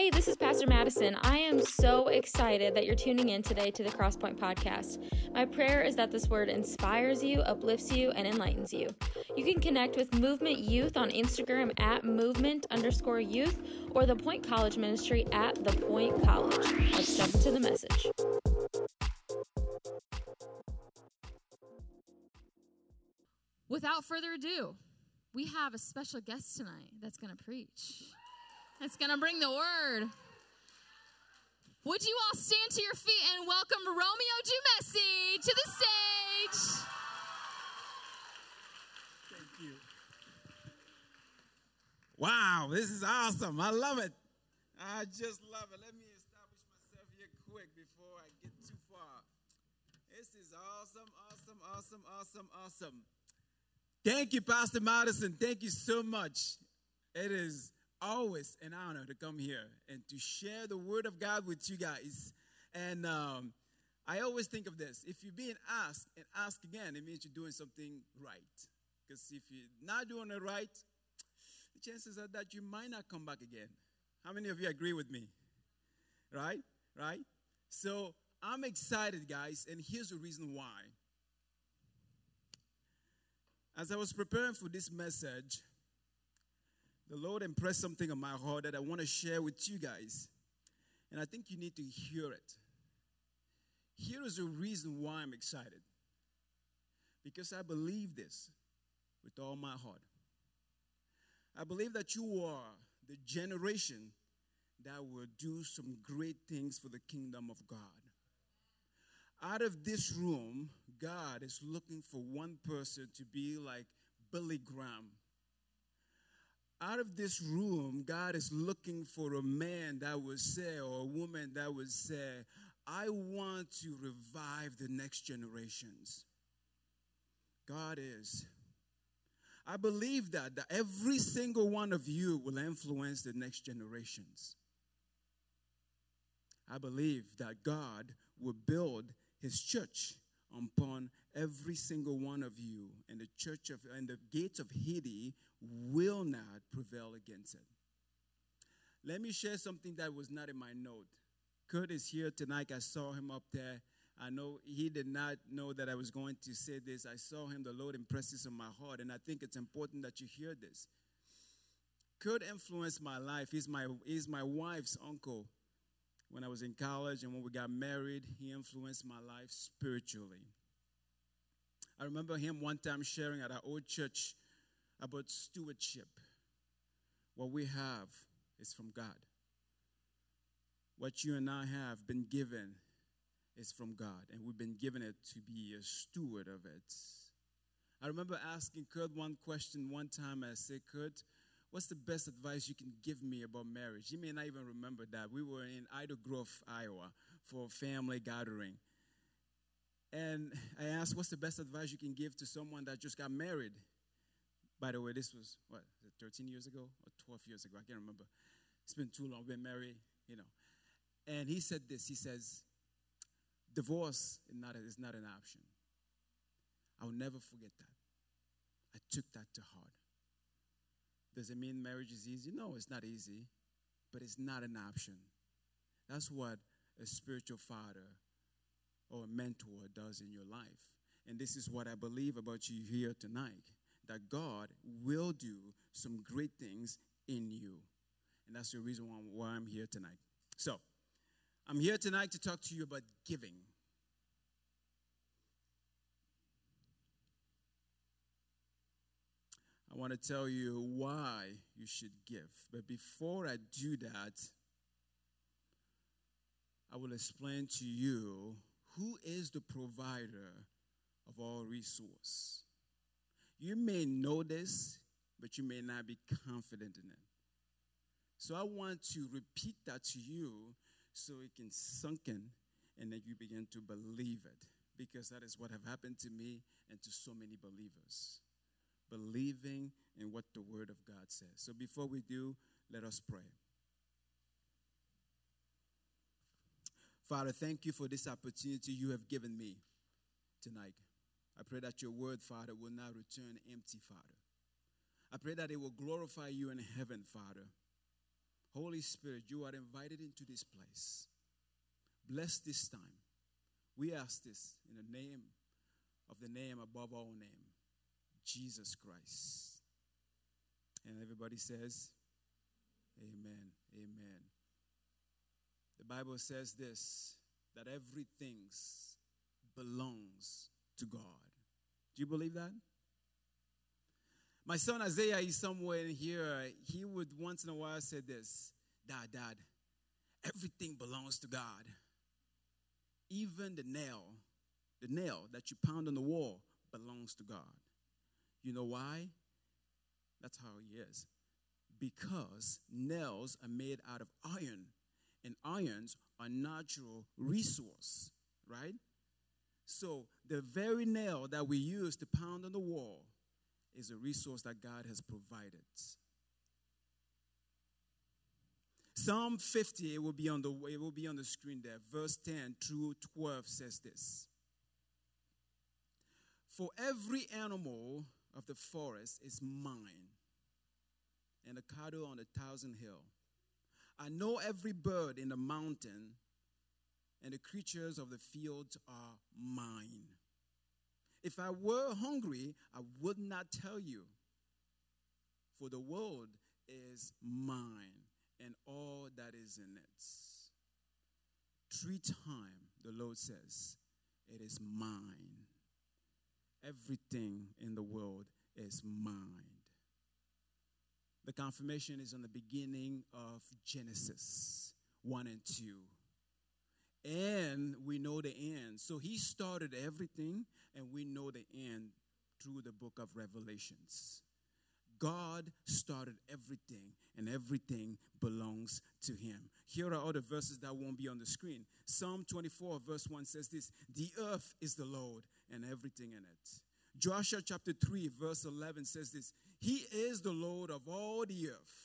Hey, this is Pastor Madison. I am so excited that you're tuning in today to the Crosspoint Podcast. My prayer is that this word inspires you, uplifts you, and enlightens you. You can connect with Movement Youth on Instagram at movement underscore youth or the Point College Ministry at the Point College. Let's jump into the message. Without further ado, we have a special guest tonight that's going to preach. That's going to bring the word. Would you all stand to your feet and welcome Romeo Jumessi to the stage? Thank you. Wow, this is awesome. I love it. I just love it. Let me establish myself here quick before I get too far. This is awesome, awesome, awesome, awesome, awesome. Thank you, Pastor Madison. Thank you so much. It is always an honor to come here and to share the Word of God with you guys. And um, I always think of this if you're being asked and asked again, it means you're doing something right. Because if you're not doing it right, the chances are that you might not come back again. How many of you agree with me? Right? Right? So I'm excited, guys, and here's the reason why. As I was preparing for this message, the Lord impressed something on my heart that I want to share with you guys. And I think you need to hear it. Here is the reason why I'm excited. Because I believe this with all my heart. I believe that you are the generation that will do some great things for the kingdom of God. Out of this room, God is looking for one person to be like Billy Graham. Out of this room, God is looking for a man that would say, or a woman that would say, I want to revive the next generations. God is. I believe that, that every single one of you will influence the next generations. I believe that God will build his church upon every single one of you, and the church of and the gates of Hades will not prevail against it. Let me share something that was not in my note. Kurt is here tonight. I saw him up there. I know he did not know that I was going to say this. I saw him, the Lord impresses on my heart, and I think it's important that you hear this. Kurt influenced my life. He's my, he's my wife's uncle when I was in college and when we got married, he influenced my life spiritually. I remember him one time sharing at our old church about stewardship. What we have is from God. What you and I have been given is from God, and we've been given it to be a steward of it. I remember asking Kurt one question one time. I said, Kurt, what's the best advice you can give me about marriage? You may not even remember that. We were in Ida Grove, Iowa for a family gathering. And I asked, what's the best advice you can give to someone that just got married? By the way, this was, what, 13 years ago or 12 years ago? I can't remember. It's been too long. Been married, you know. And he said this. He says, divorce is not, is not an option. I'll never forget that. I took that to heart. Does it mean marriage is easy? No, it's not easy, but it's not an option. That's what a spiritual father or a mentor does in your life. And this is what I believe about you here tonight that God will do some great things in you. And that's the reason why, I'm here tonight. So, I'm here tonight to talk to you about giving. I want to tell you why you should give. But before I do that, I will explain to you who is the provider of all resource. You may know this, but you may not be confident in it. So I want to repeat that to you so it can sink in and that you begin to believe it because that is what have happened to me and to so many believers believing in what the Word of God says. So before we do, let us pray. Father, thank you for this opportunity you have given me tonight. I pray that your word, Father, will not return empty, Father. I pray that it will glorify you in heaven, Father. Holy Spirit, you are invited into this place. Bless this time. We ask this in the name of the name above all name, Jesus Christ. And everybody says, Amen. Amen. The Bible says this that everything belongs to God. Do you believe that? My son Isaiah is somewhere in here. Uh, he would once in a while say this Dad, Dad, everything belongs to God. Even the nail, the nail that you pound on the wall belongs to God. You know why? That's how he is. Because nails are made out of iron, and irons are natural resource, right? So the very nail that we use to pound on the wall is a resource that God has provided. Psalm 50 it will be on the it will be on the screen there. Verse 10 through 12 says this. For every animal of the forest is mine, and the cattle on a thousand hill. I know every bird in the mountain, and the creatures of the fields are mine. If I were hungry, I would not tell you, for the world is mine and all that is in it. Three times the Lord says, It is mine. Everything in the world is mine. The confirmation is on the beginning of Genesis 1 and 2. And we know the end. So he started everything, and we know the end through the book of Revelations. God started everything, and everything belongs to Him. Here are other verses that won't be on the screen. Psalm 24, verse 1 says this The earth is the Lord, and everything in it. Joshua chapter 3, verse 11 says this He is the Lord of all the earth.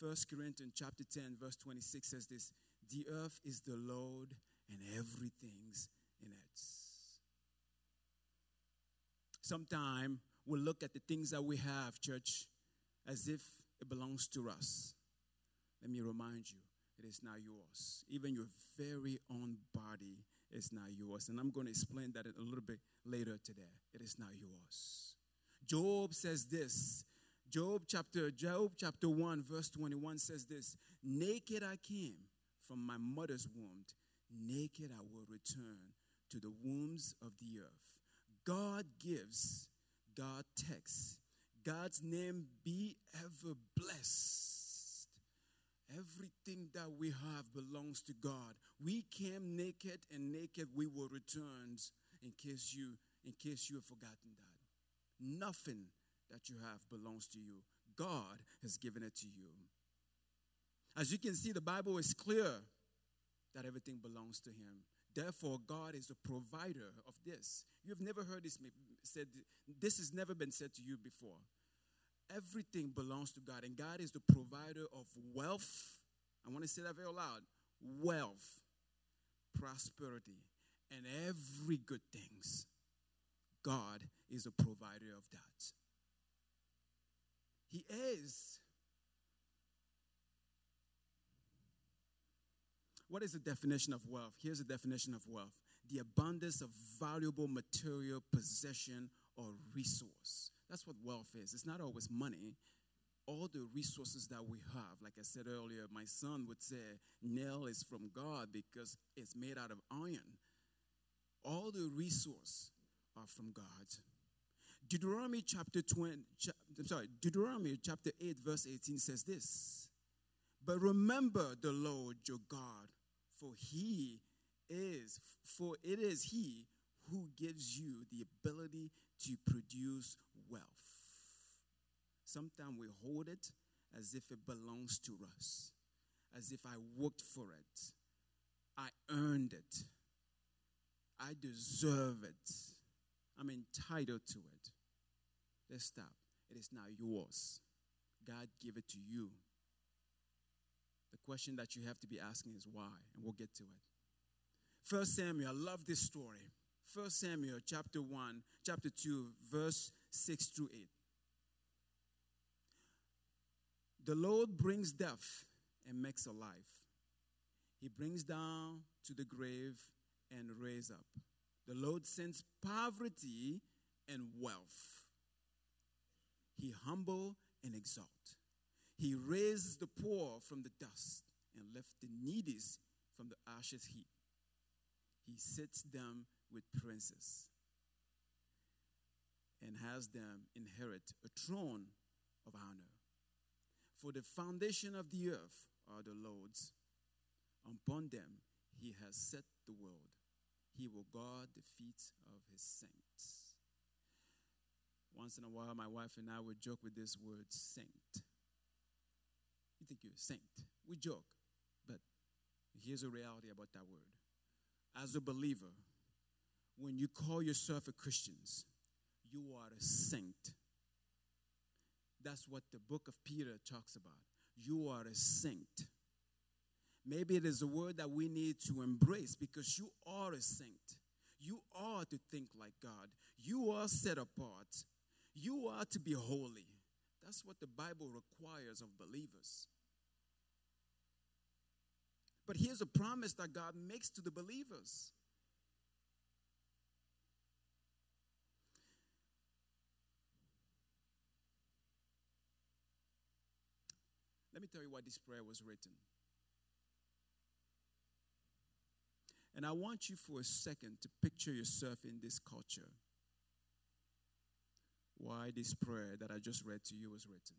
1 Corinthians chapter 10, verse 26 says this The earth is the Lord, and everything's in it. Sometime we'll look at the things that we have, church, as if it belongs to us. Let me remind you, it is not yours. Even your very own body is not yours. And I'm going to explain that a little bit later today. It is not yours. Job says this. Job chapter Job chapter 1 verse 21 says this, naked I came from my mother's womb, naked I will return to the wombs of the earth. God gives God takes. God's name be ever blessed. Everything that we have belongs to God. We came naked and naked we will return in case you in case you have forgotten that. Nothing that you have belongs to you. God has given it to you. As you can see, the Bible is clear that everything belongs to Him. Therefore, God is the provider of this. You've never heard this said, this has never been said to you before. Everything belongs to God, and God is the provider of wealth. I want to say that very loud wealth, prosperity, and every good things. God is a provider of that. He is. What is the definition of wealth? Here's the definition of wealth the abundance of valuable material, possession, or resource. That's what wealth is. It's not always money. All the resources that we have, like I said earlier, my son would say, nail is from God because it's made out of iron. All the resources are from God. Deuteronomy chapter 20, I'm sorry, Deuteronomy chapter 8, verse 18 says this. But remember the Lord your God, for he is, for it is He who gives you the ability to produce wealth. Sometimes we hold it as if it belongs to us, as if I worked for it, I earned it, I deserve it, I'm entitled to it. Let's stop. It is not yours. God gave it to you. The question that you have to be asking is why, and we'll get to it. First Samuel, I love this story. First Samuel chapter 1, chapter 2, verse 6 through 8. The Lord brings death and makes alive. He brings down to the grave and raise up. The Lord sends poverty and wealth. He humble and exalt. He raises the poor from the dust and lifts the needy from the ashes heap. He sits them with princes and has them inherit a throne of honor. For the foundation of the earth are the Lord's. Upon them he has set the world. He will guard the feet of his saints. Once in a while, my wife and I would joke with this word saint. You think you're a saint. We joke, but here's a reality about that word. As a believer, when you call yourself a Christian, you are a saint. That's what the book of Peter talks about. You are a saint. Maybe it is a word that we need to embrace because you are a saint. You are to think like God. You are set apart. You are to be holy. That's what the Bible requires of believers. But here's a promise that God makes to the believers. Let me tell you why this prayer was written. And I want you for a second to picture yourself in this culture. Why this prayer that I just read to you was written.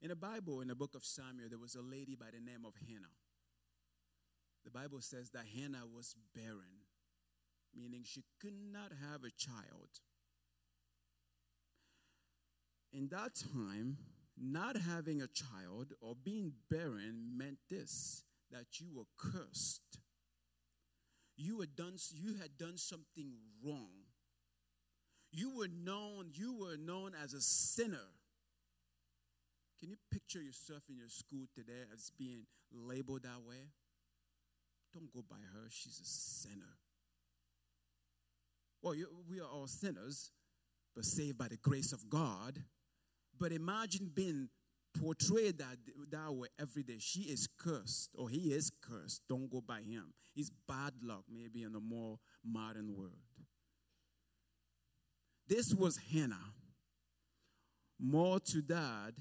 In the Bible, in the book of Samuel, there was a lady by the name of Hannah. The Bible says that Hannah was barren, meaning she could not have a child. In that time, not having a child or being barren meant this that you were cursed you had done, you had done something wrong. You were known, you were known as a sinner. Can you picture yourself in your school today as being labeled that way? Don't go by her, she's a sinner. Well, you, we are all sinners, but saved by the grace of God. But imagine being portrayed that that way every day. She is cursed, or he is cursed. Don't go by him. He's bad luck, maybe in a more modern word. This was Hannah. More to that,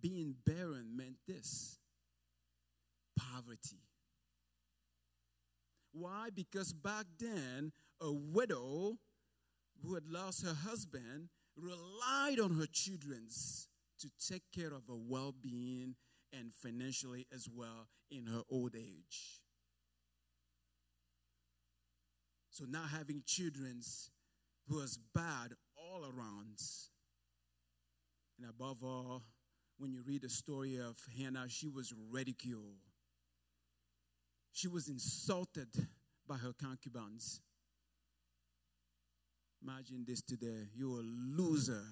being barren meant this poverty. Why? Because back then, a widow who had lost her husband relied on her children's to take care of her well being and financially as well in her old age. So now having children was bad all around. And above all, when you read the story of Hannah, she was ridiculed. She was insulted by her concubines. Imagine this today. You're a loser.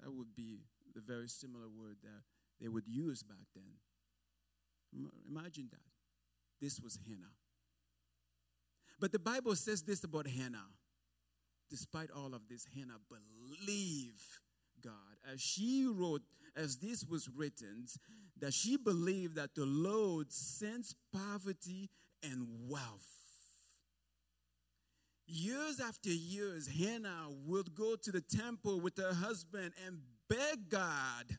That would be the very similar word that they would use back then. Imagine that. This was Hannah. But the Bible says this about Hannah. Despite all of this, Hannah believed God. As she wrote, as this was written, that she believed that the Lord sends poverty and wealth. Years after years, Hannah would go to the temple with her husband and beg God,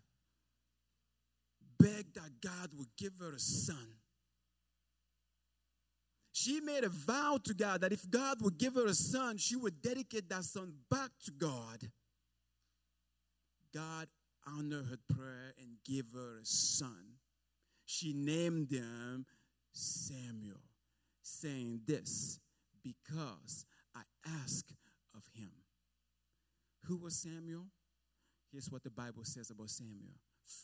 beg that God would give her a son. She made a vow to God that if God would give her a son, she would dedicate that son back to God. God honored her prayer and gave her a son. She named him Samuel, saying this because I ask of him. Who was Samuel? Here's what the Bible says about Samuel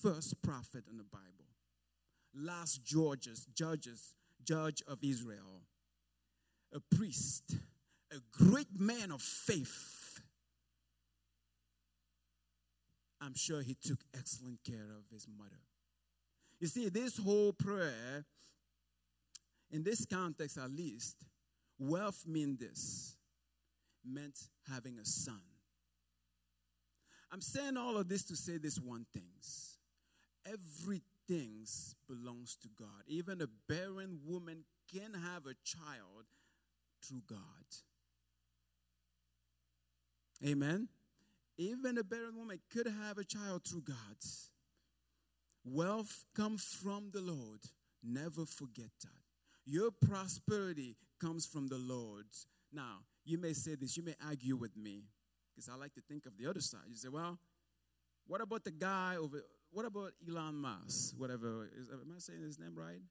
first prophet in the Bible, last judges, judges, judge of Israel, a priest, a great man of faith. I'm sure he took excellent care of his mother. You see, this whole prayer, in this context at least, wealth means this meant having a son. I'm saying all of this to say this one thing. everything belongs to God. Even a barren woman can have a child through God. Amen. Even a barren woman could have a child through God. Wealth comes from the Lord. Never forget that. Your prosperity comes from the Lord. Now, you may say this, you may argue with me, because I like to think of the other side. You say, well, what about the guy over, what about Elon Musk? Whatever, is, am I saying his name right?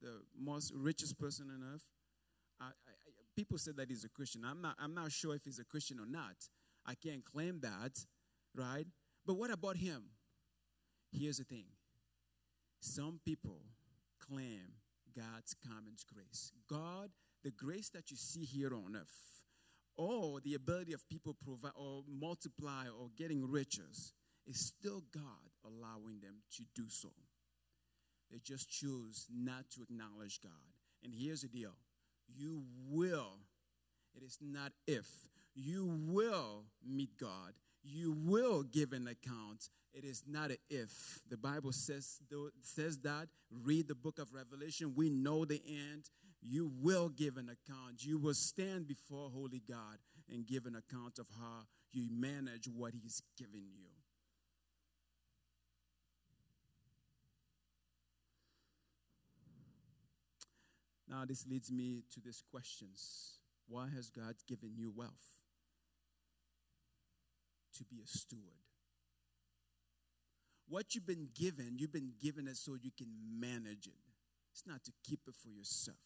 The most richest person on earth? I, I, people say that he's a Christian. I'm not, I'm not sure if he's a Christian or not. I can't claim that, right? But what about him? Here's the thing some people claim God's common grace. God, the grace that you see here on earth, or the ability of people provide or multiply or getting riches, is still God allowing them to do so. They just choose not to acknowledge God. And here's the deal you will, it is not if, you will meet God. You will give an account. It is not an if. The Bible says, says that. Read the book of Revelation. We know the end. You will give an account. You will stand before Holy God and give an account of how you manage what He's given you. Now, this leads me to these questions Why has God given you wealth? To be a steward. What you've been given, you've been given it so you can manage it. It's not to keep it for yourself,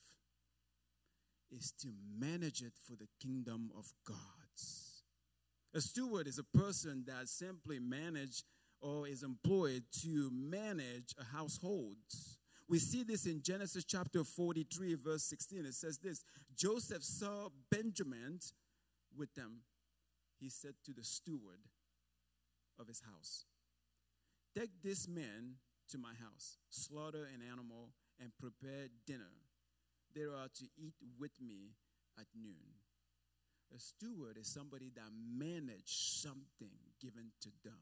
it's to manage it for the kingdom of God. A steward is a person that simply manages or is employed to manage a household. We see this in Genesis chapter 43, verse 16. It says this Joseph saw Benjamin with them. He said to the steward of his house, Take this man to my house, slaughter an animal, and prepare dinner. They are to eat with me at noon. A steward is somebody that manages something given to them.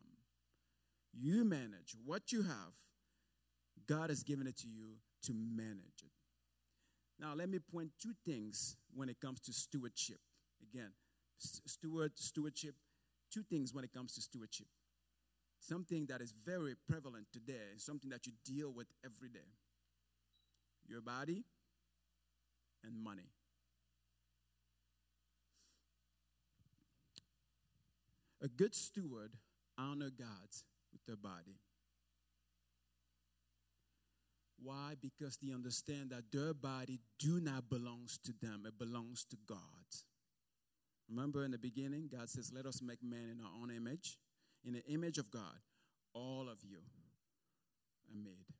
You manage what you have God has given it to you to manage it. Now, let me point two things when it comes to stewardship. Again, steward, stewardship, two things when it comes to stewardship. Something that is very prevalent today, something that you deal with every day your body and money. A good steward honor God with their body. Why? Because they understand that their body do not belongs to them. It belongs to God. Remember in the beginning, God says, Let us make man in our own image. In the image of God, all of you are made.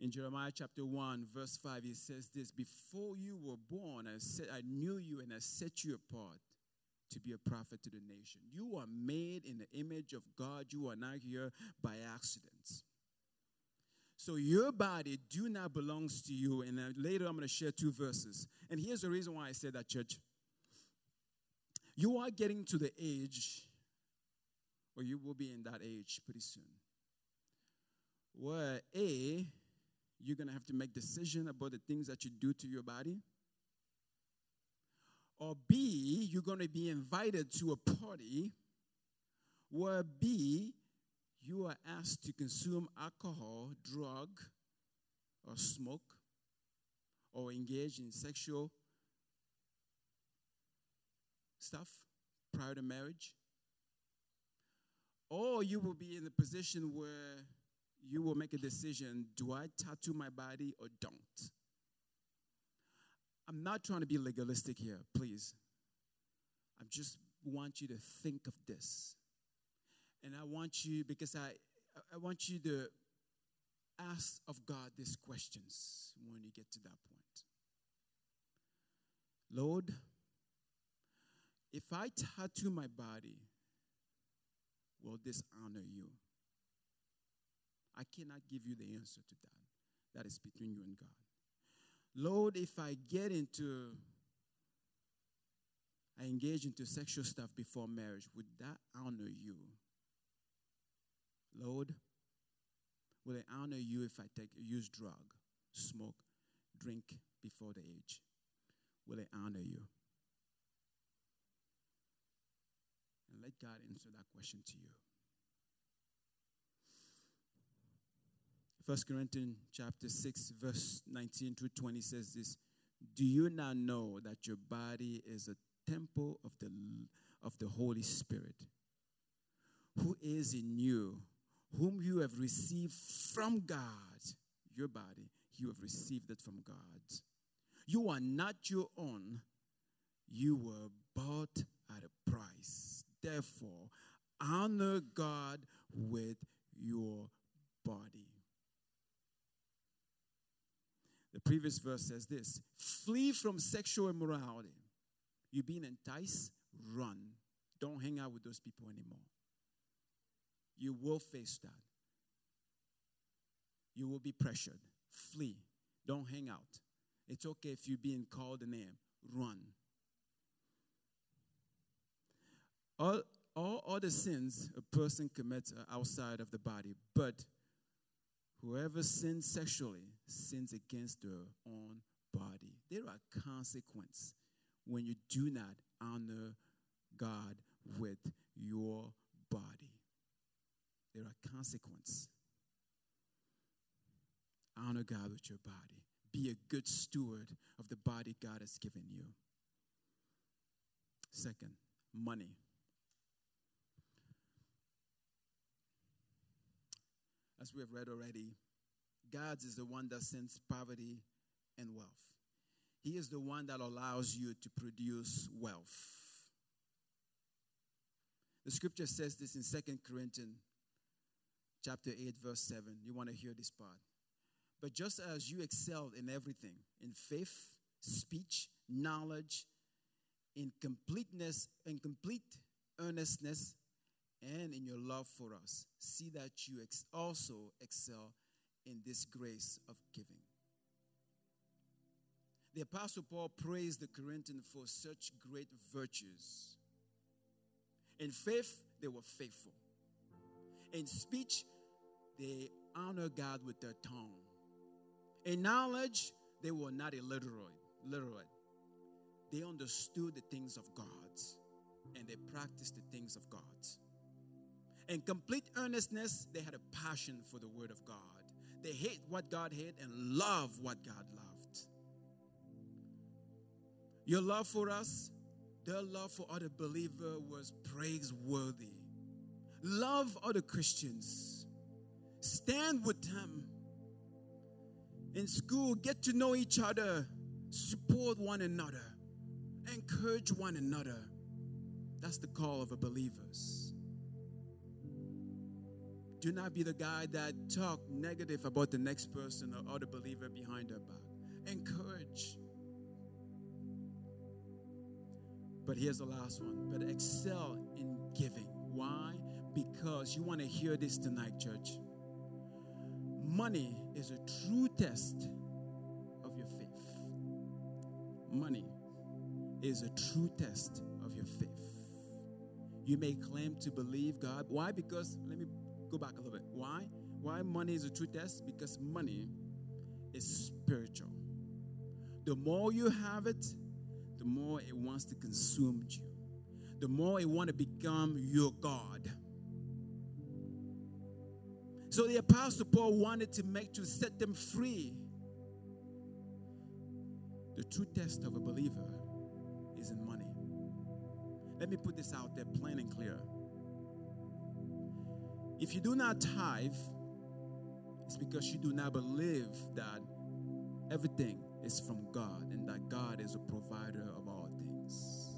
In Jeremiah chapter 1, verse 5, he says this Before you were born, I, said, I knew you and I set you apart to be a prophet to the nation. You are made in the image of God. You are not here by accident. So your body do not belongs to you. And uh, later I'm going to share two verses. And here's the reason why I said that, church. You are getting to the age, or you will be in that age pretty soon, where A, you're going to have to make decision about the things that you do to your body. Or B, you're going to be invited to a party where B, you are asked to consume alcohol, drug, or smoke, or engage in sexual stuff prior to marriage. Or you will be in a position where you will make a decision do I tattoo my body or don't? I'm not trying to be legalistic here, please. I just want you to think of this. And I want you, because I, I want you to ask of God these questions when you get to that point. Lord, if I tattoo my body, will this honor you? I cannot give you the answer to that. That is between you and God. Lord, if I get into, I engage into sexual stuff before marriage, would that honor you? Lord, Will I honor you if I take use drug, smoke, drink before the age? Will I honor you? And let God answer that question to you. First Corinthians chapter 6, verse 19 through 20 says this Do you not know that your body is a temple of the, of the Holy Spirit, who is in you, whom you have received from God? Your body, you have received it from God. You are not your own, you were bought at a price. Therefore, honor God with your body. The previous verse says this flee from sexual immorality. You've been enticed, run. Don't hang out with those people anymore. You will face that. You will be pressured. Flee. Don't hang out. It's okay if you're being called a name. Run. All, all other sins a person commits are outside of the body, but whoever sins sexually sins against their own body. There are consequences when you do not honor God with your body. There are consequences. Honor God with your body. Be a good steward of the body God has given you. Second, money. As we have read already, God is the one that sends poverty and wealth. He is the one that allows you to produce wealth. The scripture says this in Second Corinthians chapter 8 verse 7. You want to hear this part. But just as you excelled in everything, in faith, speech, knowledge, in completeness, in complete earnestness, and in your love for us, see that you ex- also excel in this grace of giving. The Apostle Paul praised the Corinthians for such great virtues. In faith, they were faithful. In speech, they honor God with their tongue. In knowledge, they were not illiterate. Literate. They understood the things of God and they practiced the things of God. In complete earnestness, they had a passion for the Word of God. They hate what God hated and love what God loved. Your love for us, their love for other believer was praiseworthy. Love other Christians. Stand with them. In school, get to know each other. Support one another. Encourage one another. That's the call of a believers. Do not be the guy that talk negative about the next person or other believer behind their back. Encourage. But here's the last one. But excel in giving. Why? Because you want to hear this tonight, church. Money is a true test of your faith. Money is a true test of your faith. You may claim to believe God. Why? Because, let me go back a little bit. Why? Why money is a true test? Because money is spiritual. The more you have it, the more it wants to consume you. The more it want to become your God. So the apostle Paul wanted to make to set them free. The true test of a believer is in money. Let me put this out there plain and clear. If you do not tithe, it's because you do not believe that everything is from God and that God is a provider of all things.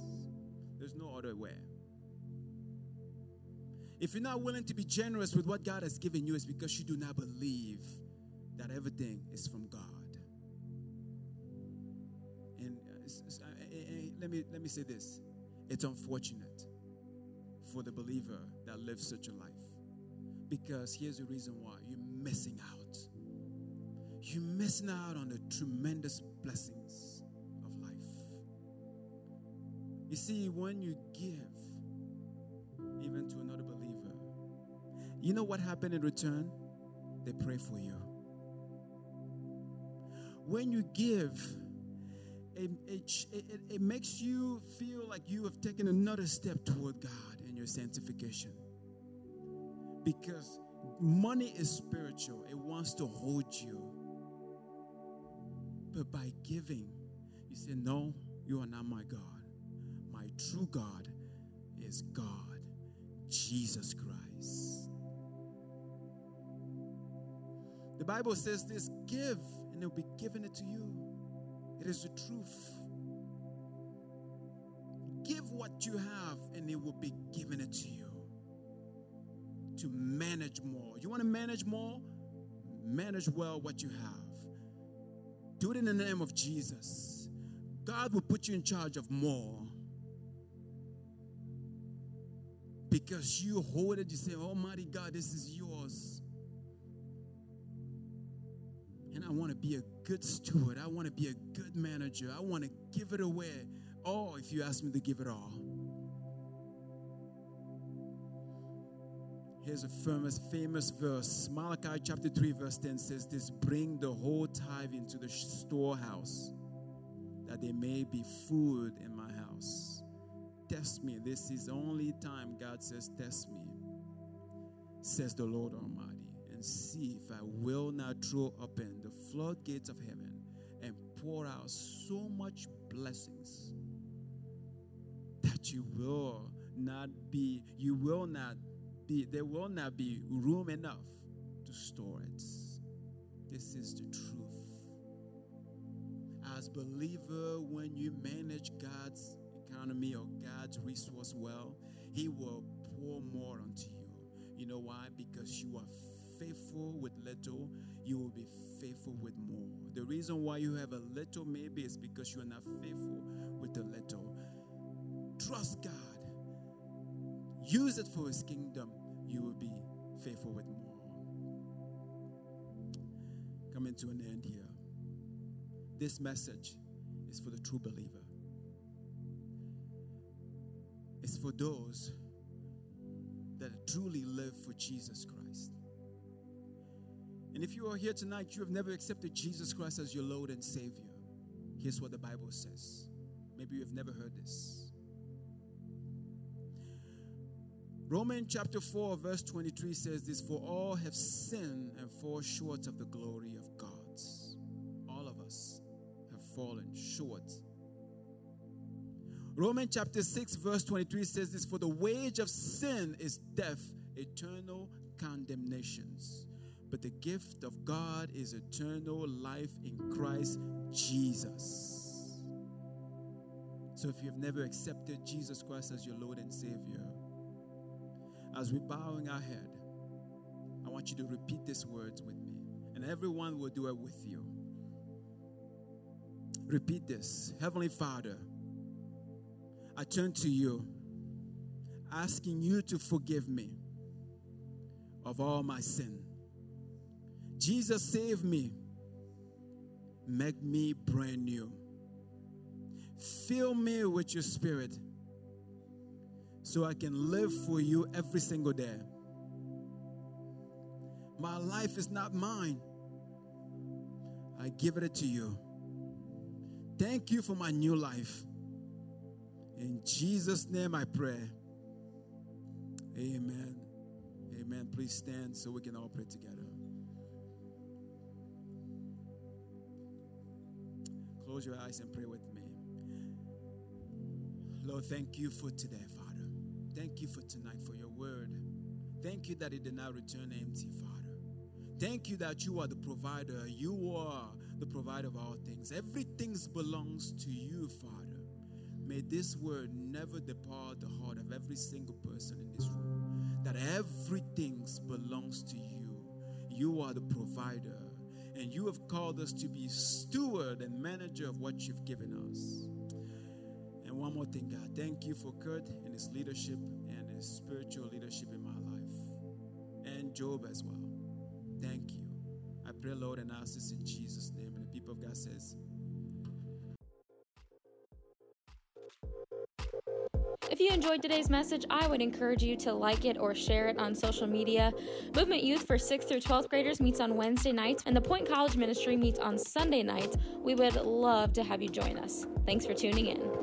There's no other way. If you're not willing to be generous with what God has given you, it's because you do not believe that everything is from God. And uh, uh, let me let me say this: it's unfortunate for the believer that lives such a life. Because here's the reason why you're missing out. You're missing out on the tremendous blessings of life. You see, when you give, you know what happened in return? they pray for you. When you give, it, it, it, it makes you feel like you have taken another step toward God in your sanctification. Because money is spiritual, it wants to hold you. But by giving, you say, No, you are not my God. My true God is God, Jesus Christ. The Bible says this give, and it will be given it to you. It is the truth. Give what you have, and it will be given it to you. To manage more. You want to manage more? Manage well what you have. Do it in the name of Jesus. God will put you in charge of more. Because you hold it, you say, Almighty God, this is yours. I want to be a good steward. I want to be a good manager. I want to give it away. All if you ask me to give it all. Here's a famous, famous verse. Malachi chapter 3, verse 10 says this Bring the whole tithe into the storehouse, that there may be food in my house. Test me. This is the only time God says, Test me, says the Lord Almighty, and see if I will not throw open the floodgates of heaven and pour out so much blessings that you will not be, you will not be, there will not be room enough to store it. This is the truth. As believer, when you manage God's economy or God's resource well, He will pour more onto you. You know why? Because you are faithful with little, you will be faithful with more. The reason why you have a little maybe is because you are not faithful with the little. Trust God. Use it for His kingdom. You will be faithful with more. Coming to an end here. This message is for the true believer. It's for those that truly live for Jesus Christ. And if you are here tonight, you have never accepted Jesus Christ as your Lord and Savior. Here's what the Bible says. Maybe you have never heard this. Romans chapter 4, verse 23 says this For all have sinned and fall short of the glory of God. All of us have fallen short. Romans chapter 6, verse 23 says this For the wage of sin is death, eternal condemnations. But the gift of God is eternal life in Christ Jesus. So if you've never accepted Jesus Christ as your Lord and Savior, as we're bowing our head, I want you to repeat these words with me, and everyone will do it with you. Repeat this Heavenly Father, I turn to you, asking you to forgive me of all my sin. Jesus, save me, make me brand new. Fill me with your spirit so I can live for you every single day. My life is not mine, I give it to you. Thank you for my new life. In Jesus' name I pray. Amen. Amen. Please stand so we can all pray together. Close your eyes and pray with me. Lord, thank you for today, Father. Thank you for tonight, for your word. Thank you that it did not return empty, Father. Thank you that you are the provider. You are the provider of all things. Everything belongs to you, Father. May this word never depart the heart of every single person in this room. That everything belongs to you. You are the provider. And you have called us to be steward and manager of what you've given us. And one more thing, God, thank you for Kurt and his leadership and his spiritual leadership in my life, and Job as well. Thank you. I pray, Lord, and ask this in Jesus' name. And the people of God says, enjoyed today's message, I would encourage you to like it or share it on social media. Movement Youth for 6th through 12th graders meets on Wednesday nights, and the Point College Ministry meets on Sunday nights. We would love to have you join us. Thanks for tuning in.